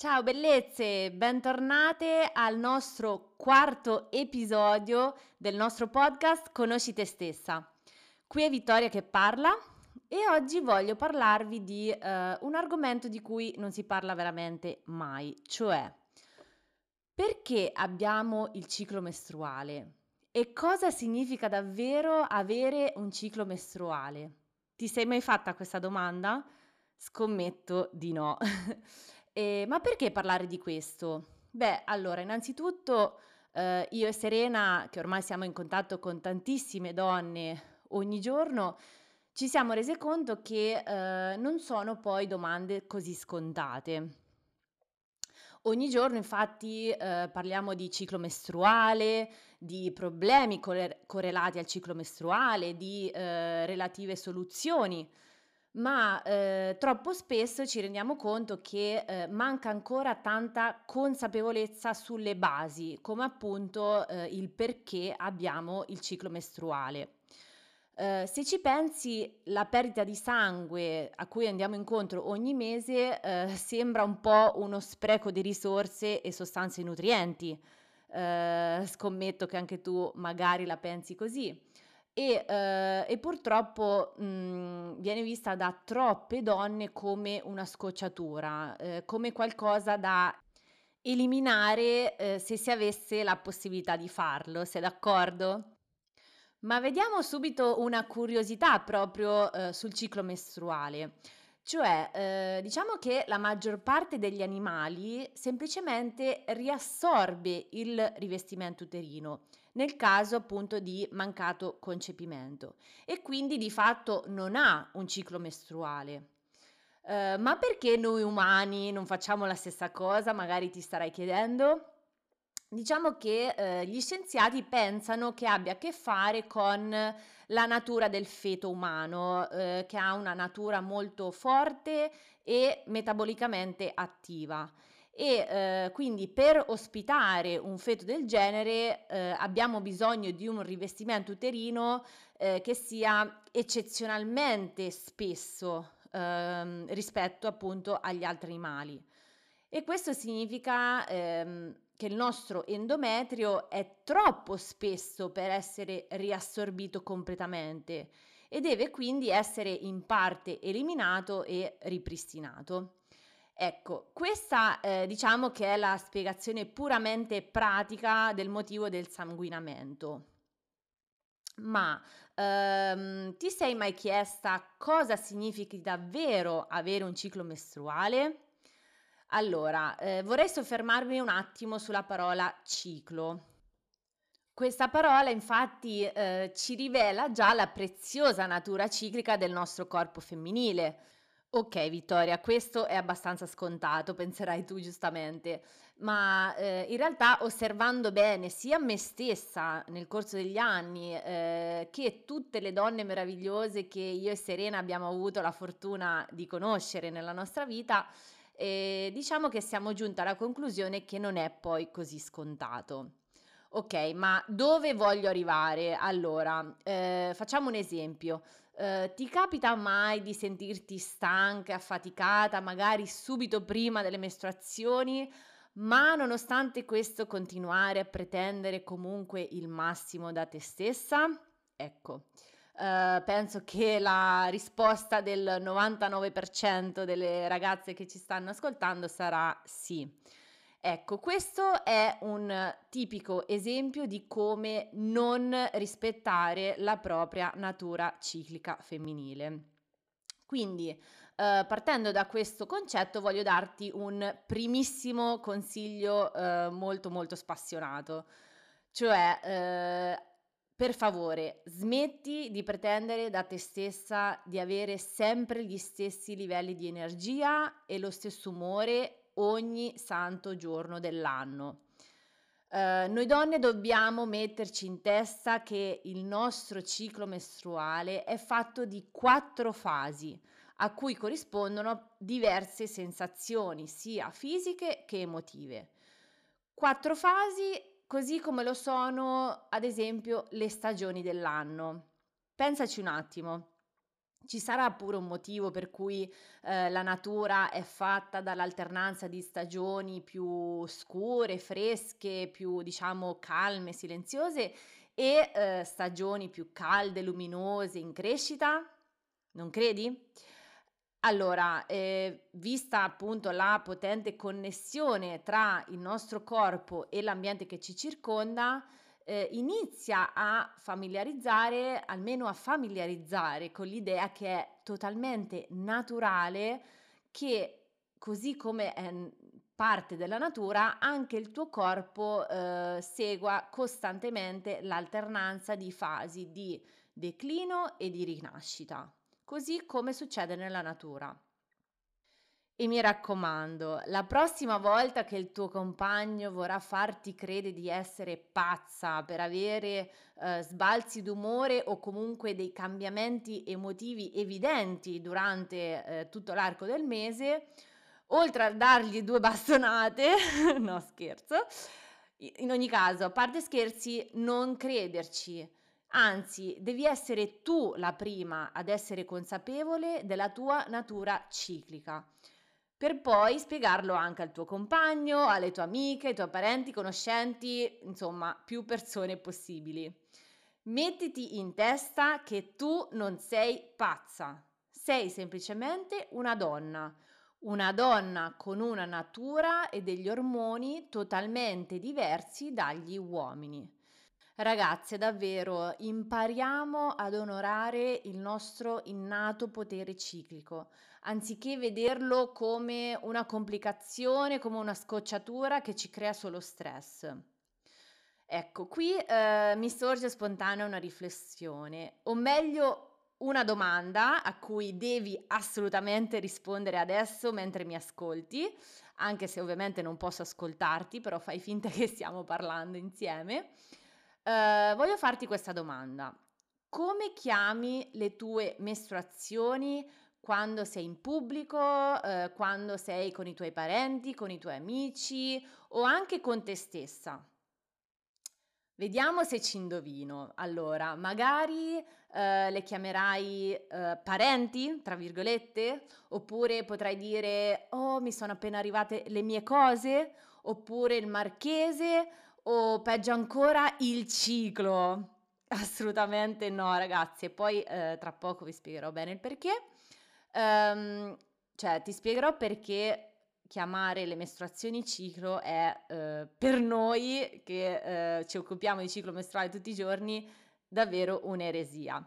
Ciao bellezze, bentornate al nostro quarto episodio del nostro podcast Conosci te stessa. Qui è Vittoria che parla e oggi voglio parlarvi di uh, un argomento di cui non si parla veramente mai, cioè perché abbiamo il ciclo mestruale e cosa significa davvero avere un ciclo mestruale. Ti sei mai fatta questa domanda? Scommetto di no. E, ma perché parlare di questo? Beh, allora, innanzitutto eh, io e Serena, che ormai siamo in contatto con tantissime donne ogni giorno, ci siamo rese conto che eh, non sono poi domande così scontate. Ogni giorno infatti eh, parliamo di ciclo mestruale, di problemi corre- correlati al ciclo mestruale, di eh, relative soluzioni ma eh, troppo spesso ci rendiamo conto che eh, manca ancora tanta consapevolezza sulle basi, come appunto eh, il perché abbiamo il ciclo mestruale. Uh, se ci pensi, la perdita di sangue a cui andiamo incontro ogni mese uh, sembra un po' uno spreco di risorse e sostanze nutrienti. Uh, scommetto che anche tu magari la pensi così e, eh, e purtroppo mh, viene vista da troppe donne come una scocciatura, eh, come qualcosa da eliminare eh, se si avesse la possibilità di farlo, sei d'accordo? Ma vediamo subito una curiosità proprio eh, sul ciclo mestruale. Cioè, eh, diciamo che la maggior parte degli animali semplicemente riassorbe il rivestimento uterino nel caso appunto di mancato concepimento e quindi di fatto non ha un ciclo mestruale. Uh, ma perché noi umani non facciamo la stessa cosa? Magari ti starai chiedendo. Diciamo che eh, gli scienziati pensano che abbia a che fare con la natura del feto umano, eh, che ha una natura molto forte e metabolicamente attiva e eh, quindi per ospitare un feto del genere eh, abbiamo bisogno di un rivestimento uterino eh, che sia eccezionalmente spesso ehm, rispetto appunto agli altri animali. E questo significa ehm, che il nostro endometrio è troppo spesso per essere riassorbito completamente e deve quindi essere in parte eliminato e ripristinato. Ecco, questa eh, diciamo che è la spiegazione puramente pratica del motivo del sanguinamento. Ma ehm, ti sei mai chiesta cosa significhi davvero avere un ciclo mestruale? Allora, eh, vorrei soffermarmi un attimo sulla parola ciclo. Questa parola infatti eh, ci rivela già la preziosa natura ciclica del nostro corpo femminile Ok, Vittoria, questo è abbastanza scontato, penserai tu giustamente, ma eh, in realtà osservando bene sia me stessa nel corso degli anni eh, che tutte le donne meravigliose che io e Serena abbiamo avuto la fortuna di conoscere nella nostra vita, eh, diciamo che siamo giunti alla conclusione che non è poi così scontato. Ok, ma dove voglio arrivare? Allora, eh, facciamo un esempio. Eh, ti capita mai di sentirti stanca, affaticata, magari subito prima delle mestruazioni, ma nonostante questo continuare a pretendere comunque il massimo da te stessa? Ecco, uh, penso che la risposta del 99% delle ragazze che ci stanno ascoltando sarà sì. Ecco, questo è un tipico esempio di come non rispettare la propria natura ciclica femminile. Quindi, eh, partendo da questo concetto, voglio darti un primissimo consiglio eh, molto molto spassionato, cioè eh, per favore, smetti di pretendere da te stessa di avere sempre gli stessi livelli di energia e lo stesso umore ogni santo giorno dell'anno. Uh, noi donne dobbiamo metterci in testa che il nostro ciclo mestruale è fatto di quattro fasi a cui corrispondono diverse sensazioni, sia fisiche che emotive. Quattro fasi così come lo sono ad esempio le stagioni dell'anno. Pensaci un attimo. Ci sarà pure un motivo per cui eh, la natura è fatta dall'alternanza di stagioni più scure, fresche, più diciamo calme, silenziose e eh, stagioni più calde, luminose, in crescita? Non credi? Allora, eh, vista appunto la potente connessione tra il nostro corpo e l'ambiente che ci circonda, eh, inizia a familiarizzare, almeno a familiarizzare con l'idea che è totalmente naturale che così come è parte della natura, anche il tuo corpo eh, segua costantemente l'alternanza di fasi di declino e di rinascita così come succede nella natura. E mi raccomando, la prossima volta che il tuo compagno vorrà farti credere di essere pazza per avere eh, sbalzi d'umore o comunque dei cambiamenti emotivi evidenti durante eh, tutto l'arco del mese, oltre a dargli due bastonate, no scherzo, in ogni caso, a parte scherzi, non crederci. Anzi, devi essere tu la prima ad essere consapevole della tua natura ciclica, per poi spiegarlo anche al tuo compagno, alle tue amiche, ai tuoi parenti, conoscenti, insomma, più persone possibili. Mettiti in testa che tu non sei pazza, sei semplicemente una donna, una donna con una natura e degli ormoni totalmente diversi dagli uomini. Ragazze, davvero impariamo ad onorare il nostro innato potere ciclico, anziché vederlo come una complicazione, come una scocciatura che ci crea solo stress. Ecco, qui eh, mi sorge spontanea una riflessione, o meglio una domanda a cui devi assolutamente rispondere adesso mentre mi ascolti, anche se ovviamente non posso ascoltarti, però fai finta che stiamo parlando insieme. Ehm, voglio farti questa domanda: come chiami le tue mestruazioni quando sei in pubblico, ehm, quando sei con i tuoi parenti, con i tuoi amici o anche con te stessa? Vediamo se ci indovino. Allora, magari, ehm, le chiamerai, ehm, "parenti", tra virgolette, oppure potrai dire: "Oh, mi sono appena arrivate le mie cose", oppure il marchese, o peggio ancora il ciclo. Assolutamente no, ragazzi. E poi eh, tra poco vi spiegherò bene il perché. Um, cioè, ti spiegherò perché chiamare le mestruazioni ciclo è eh, per noi che eh, ci occupiamo di ciclo mestruale tutti i giorni davvero un'eresia.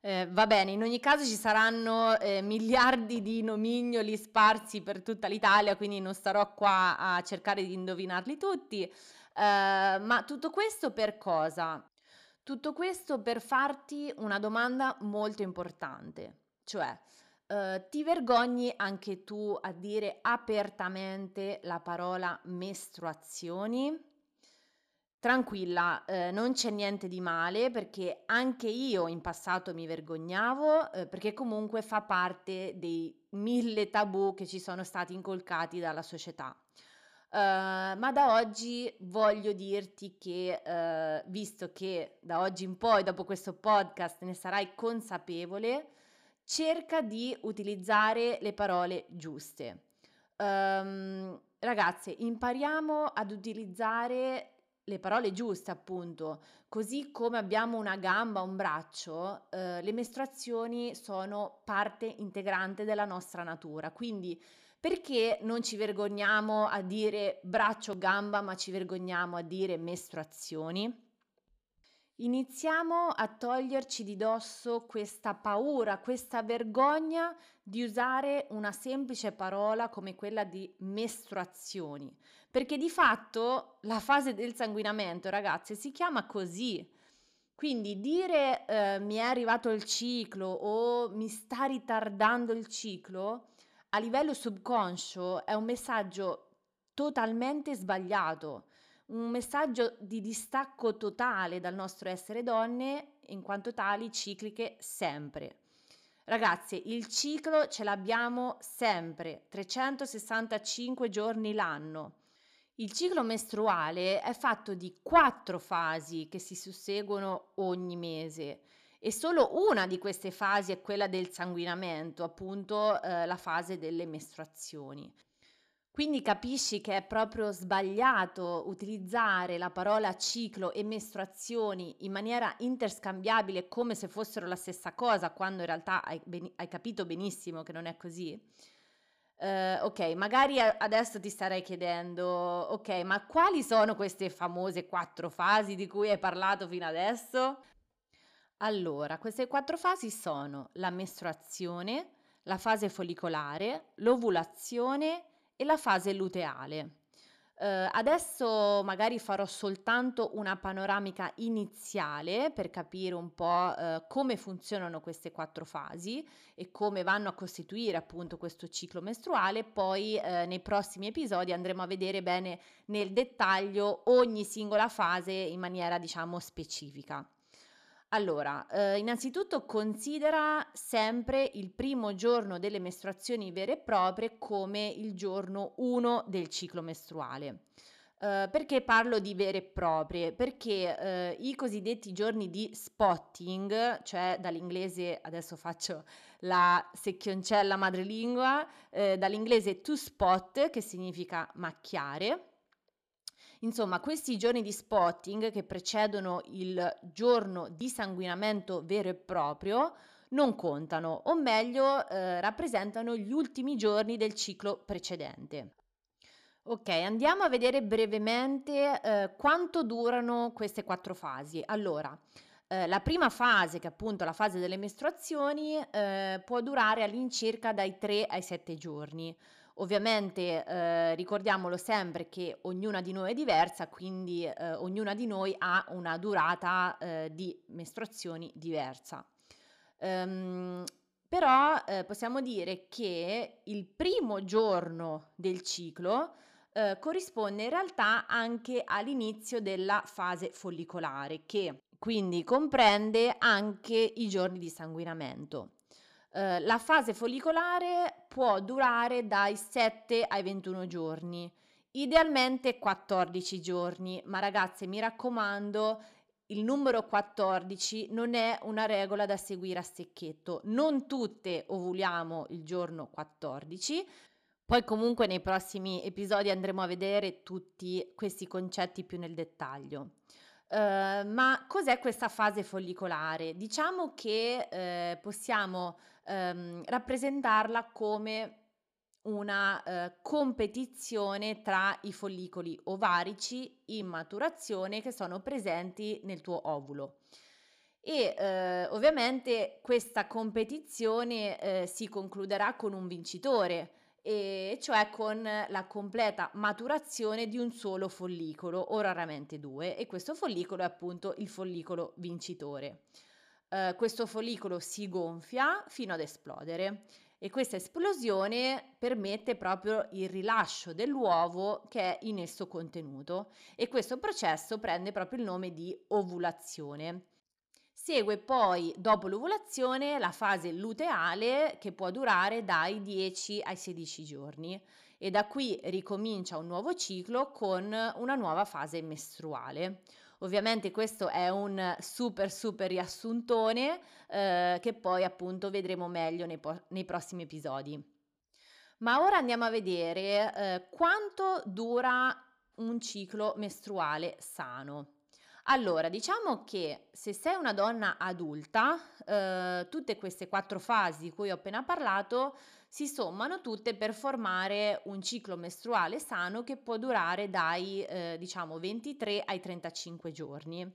Eh, va bene, in ogni caso ci saranno eh, miliardi di nomignoli sparsi per tutta l'Italia, quindi non starò qua a cercare di indovinarli tutti. Ehm, ma tutto questo per cosa? Tutto questo per farti una domanda molto importante, cioè uh, ti vergogni anche tu a dire apertamente la parola mestruazioni? Tranquilla, eh, non c'è niente di male perché anche io in passato mi vergognavo eh, perché comunque fa parte dei mille tabù che ci sono stati incolcati dalla società. Uhm, ma da oggi voglio dirti che, uhm, visto che da oggi in poi, dopo questo podcast, ne sarai consapevole, cerca di utilizzare le parole giuste. Uhm, ragazze, impariamo ad utilizzare le parole giuste, appunto. Così come abbiamo una gamba, un braccio, uhm, le mestruazioni sono parte integrante della nostra natura, quindi perché non ci vergogniamo a dire braccio gamba, ma ci vergogniamo a dire mestruazioni? Iniziamo a toglierci di dosso questa paura, questa vergogna di usare una semplice parola come quella di mestruazioni, perché di fatto la fase del sanguinamento, ragazze, si chiama così. Quindi dire eh, mi è arrivato il ciclo o mi sta ritardando il ciclo a livello subconscio è un messaggio totalmente sbagliato, un messaggio di distacco totale dal nostro essere donne, in quanto tali cicliche sempre. Ragazzi, il ciclo ce l'abbiamo sempre, 365 giorni l'anno. Il ciclo mestruale è fatto di quattro fasi che si susseguono ogni mese e solo una di queste fasi è quella del sanguinamento, appunto eh, la fase delle mestruazioni. Quindi capisci che è proprio sbagliato utilizzare la parola ciclo e mestruazioni in maniera interscambiabile come se fossero la stessa cosa, quando in realtà hai, ben- hai capito benissimo che non è così. Uh, ok, magari adesso ti starei chiedendo, ok, ma quali sono queste famose quattro fasi di cui hai parlato fino adesso? Allora, queste quattro fasi sono la mestruazione, la fase follicolare, l'ovulazione e la fase luteale. Uh, adesso magari farò soltanto una panoramica iniziale per capire un po' uh, come funzionano queste quattro fasi e come vanno a costituire appunto questo ciclo mestruale, poi uh, nei prossimi episodi andremo a vedere bene nel dettaglio ogni singola fase in maniera diciamo specifica. Allora, eh, innanzitutto considera sempre il primo giorno delle mestruazioni vere e proprie come il giorno 1 del ciclo mestruale. Uh, perché parlo di vere e proprie? Perché uh, i cosiddetti giorni di spotting, cioè dall'inglese, adesso faccio la secchioncella madrelingua, uh, dall'inglese to spot, che significa macchiare, Insomma, questi giorni di spotting che precedono il giorno di sanguinamento vero e proprio non contano, o meglio, eh, rappresentano gli ultimi giorni del ciclo precedente. Ok, andiamo a vedere brevemente eh, quanto durano queste quattro fasi. Allora, eh, la prima fase, che è appunto la fase delle mestruazioni, eh, può durare all'incirca dai 3 ai 7 giorni. Ovviamente eh, ricordiamolo sempre che ognuna di noi è diversa, quindi eh, ognuna di noi ha una durata eh, di mestruazioni diversa. Um, però eh, possiamo dire che il primo giorno del ciclo eh, corrisponde in realtà anche all'inizio della fase follicolare, che quindi comprende anche i giorni di sanguinamento. Eh, la fase follicolare può durare dai 7 ai 21 giorni, idealmente 14 giorni, ma ragazze mi raccomando, il numero 14 non è una regola da seguire a stecchetto, non tutte ovuliamo il giorno 14. Poi comunque nei prossimi episodi andremo a vedere tutti questi concetti più nel dettaglio. Uh, ma cos'è questa fase follicolare? Diciamo che uh, possiamo ehm, rappresentarla come una eh, competizione tra i follicoli ovarici in maturazione che sono presenti nel tuo ovulo. E eh, ovviamente questa competizione eh, si concluderà con un vincitore, e cioè con la completa maturazione di un solo follicolo o raramente due e questo follicolo è appunto il follicolo vincitore eh, questo follicolo si gonfia fino ad esplodere e questa esplosione permette proprio il rilascio dell'uovo che è in esso contenuto e questo processo prende proprio il nome di ovulazione. Segue poi, dopo l'ovulazione, la fase luteale che può durare dai 10 ai 16 giorni e da qui ricomincia un nuovo ciclo con una nuova fase mestruale. Ovviamente questo è un super super riassuntone eh, che poi appunto vedremo meglio nei, po- nei, prossimi episodi. Ma ora andiamo a vedere eh, quanto dura un ciclo mestruale sano. Allora, diciamo che se sei una donna adulta, eh, tutte queste quattro fasi di cui ho appena parlato si sommano tutte per formare un ciclo mestruale sano che può durare dai eh, diciamo 23 ai 35 giorni.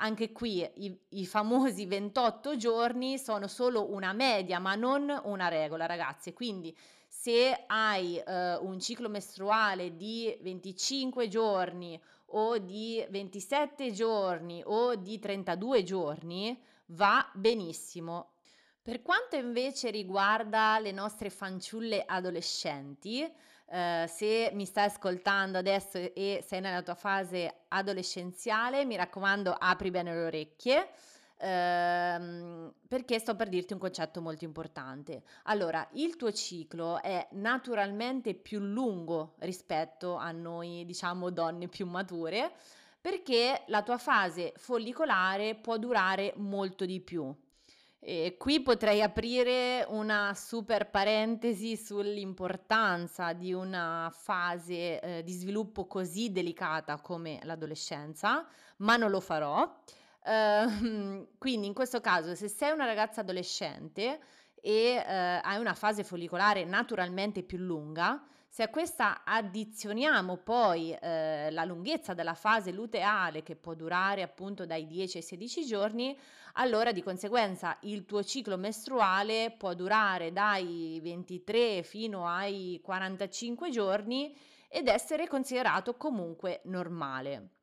Anche qui i, i, famosi 28 giorni sono solo una media, ma non una regola, ragazze. Quindi se hai eh, un ciclo mestruale di 25 giorni o di 27 giorni o di 32 giorni, va benissimo. Per quanto invece riguarda le nostre fanciulle adolescenti, eh, se mi stai ascoltando adesso e sei nella tua fase adolescenziale, mi raccomando, apri bene le orecchie. Ehm, perché sto per dirti un concetto molto importante. Allora, il tuo ciclo è naturalmente più lungo rispetto a noi, diciamo, donne più mature, perché la tua fase follicolare può durare molto di più. E qui potrei aprire una super parentesi sull'importanza di una fase eh, di sviluppo così delicata come l'adolescenza, ma non lo farò. Uh, quindi in questo caso, se sei una ragazza adolescente e uh, hai una fase follicolare naturalmente più lunga, se a questa addizioniamo poi eh, la lunghezza della fase luteale che può durare appunto dai 10 ai 16 giorni, allora di conseguenza il tuo ciclo mestruale può durare dai 23 fino ai 45 giorni ed essere considerato comunque normale.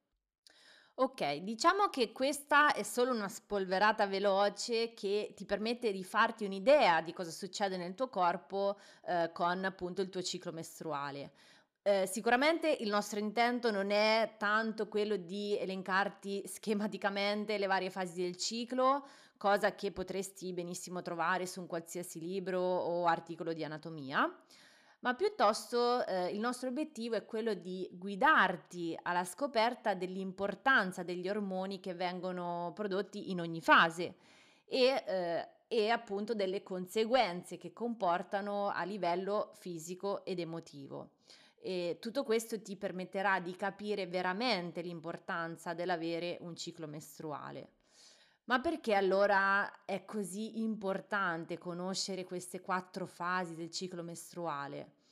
Ok, diciamo che questa è solo una spolverata veloce che ti permette di farti un'idea di cosa succede nel tuo corpo eh, con appunto il tuo ciclo mestruale. Eh, sicuramente il nostro intento non è tanto quello di elencarti schematicamente le varie fasi del ciclo, cosa che potresti benissimo trovare su un qualsiasi libro o articolo di anatomia ma piuttosto eh, il nostro obiettivo è quello di guidarti alla scoperta dell'importanza degli ormoni che vengono prodotti in ogni fase e, eh, e appunto delle conseguenze che comportano a livello fisico ed emotivo. E tutto questo ti permetterà di capire veramente l'importanza dell'avere un ciclo mestruale. Ma perché allora è così importante conoscere queste quattro fasi del ciclo mestruale?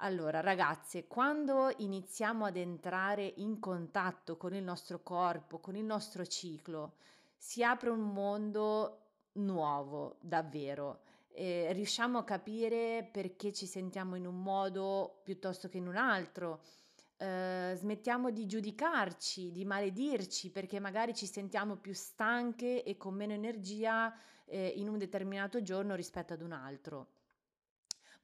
Allora, ragazze, quando iniziamo ad entrare in contatto con il nostro corpo, con il nostro ciclo, si apre un mondo nuovo, davvero. Eh, riusciamo a capire perché ci sentiamo in un modo piuttosto che in un altro. Eh, smettiamo di giudicarci, di maledirci perché magari ci sentiamo più stanche e con meno energia eh, in un determinato giorno rispetto ad un altro.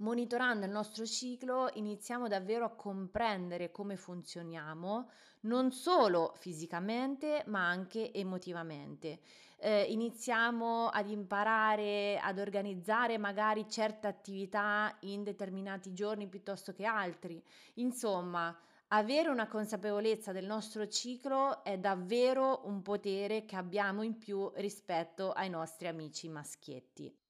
Monitorando il nostro ciclo iniziamo davvero a comprendere come funzioniamo, non solo fisicamente ma anche emotivamente. Eh, iniziamo ad imparare ad organizzare magari certe attività in determinati giorni piuttosto che altri. Insomma, avere una consapevolezza del nostro ciclo è davvero un potere che abbiamo in più rispetto ai nostri amici maschietti.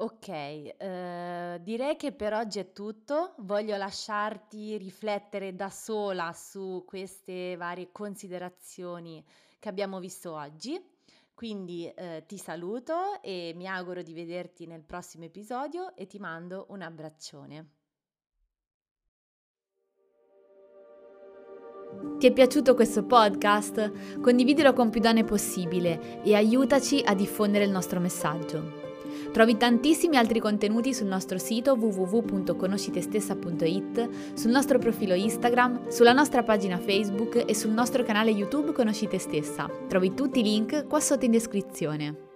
Ok, eh, direi che per oggi è tutto. Voglio lasciarti riflettere da sola su queste varie considerazioni che abbiamo visto oggi. Quindi eh, ti saluto e mi auguro di vederti nel prossimo episodio e ti mando un abbraccione. Ti è piaciuto questo podcast? Condividilo con più donne possibile e aiutaci a diffondere il nostro messaggio. Trovi tantissimi altri contenuti sul nostro sito www.conoscitestessa.it, sul nostro profilo Instagram, sulla nostra pagina Facebook e sul nostro canale YouTube Conosci te stessa. Trovi tutti i link qua sotto in descrizione.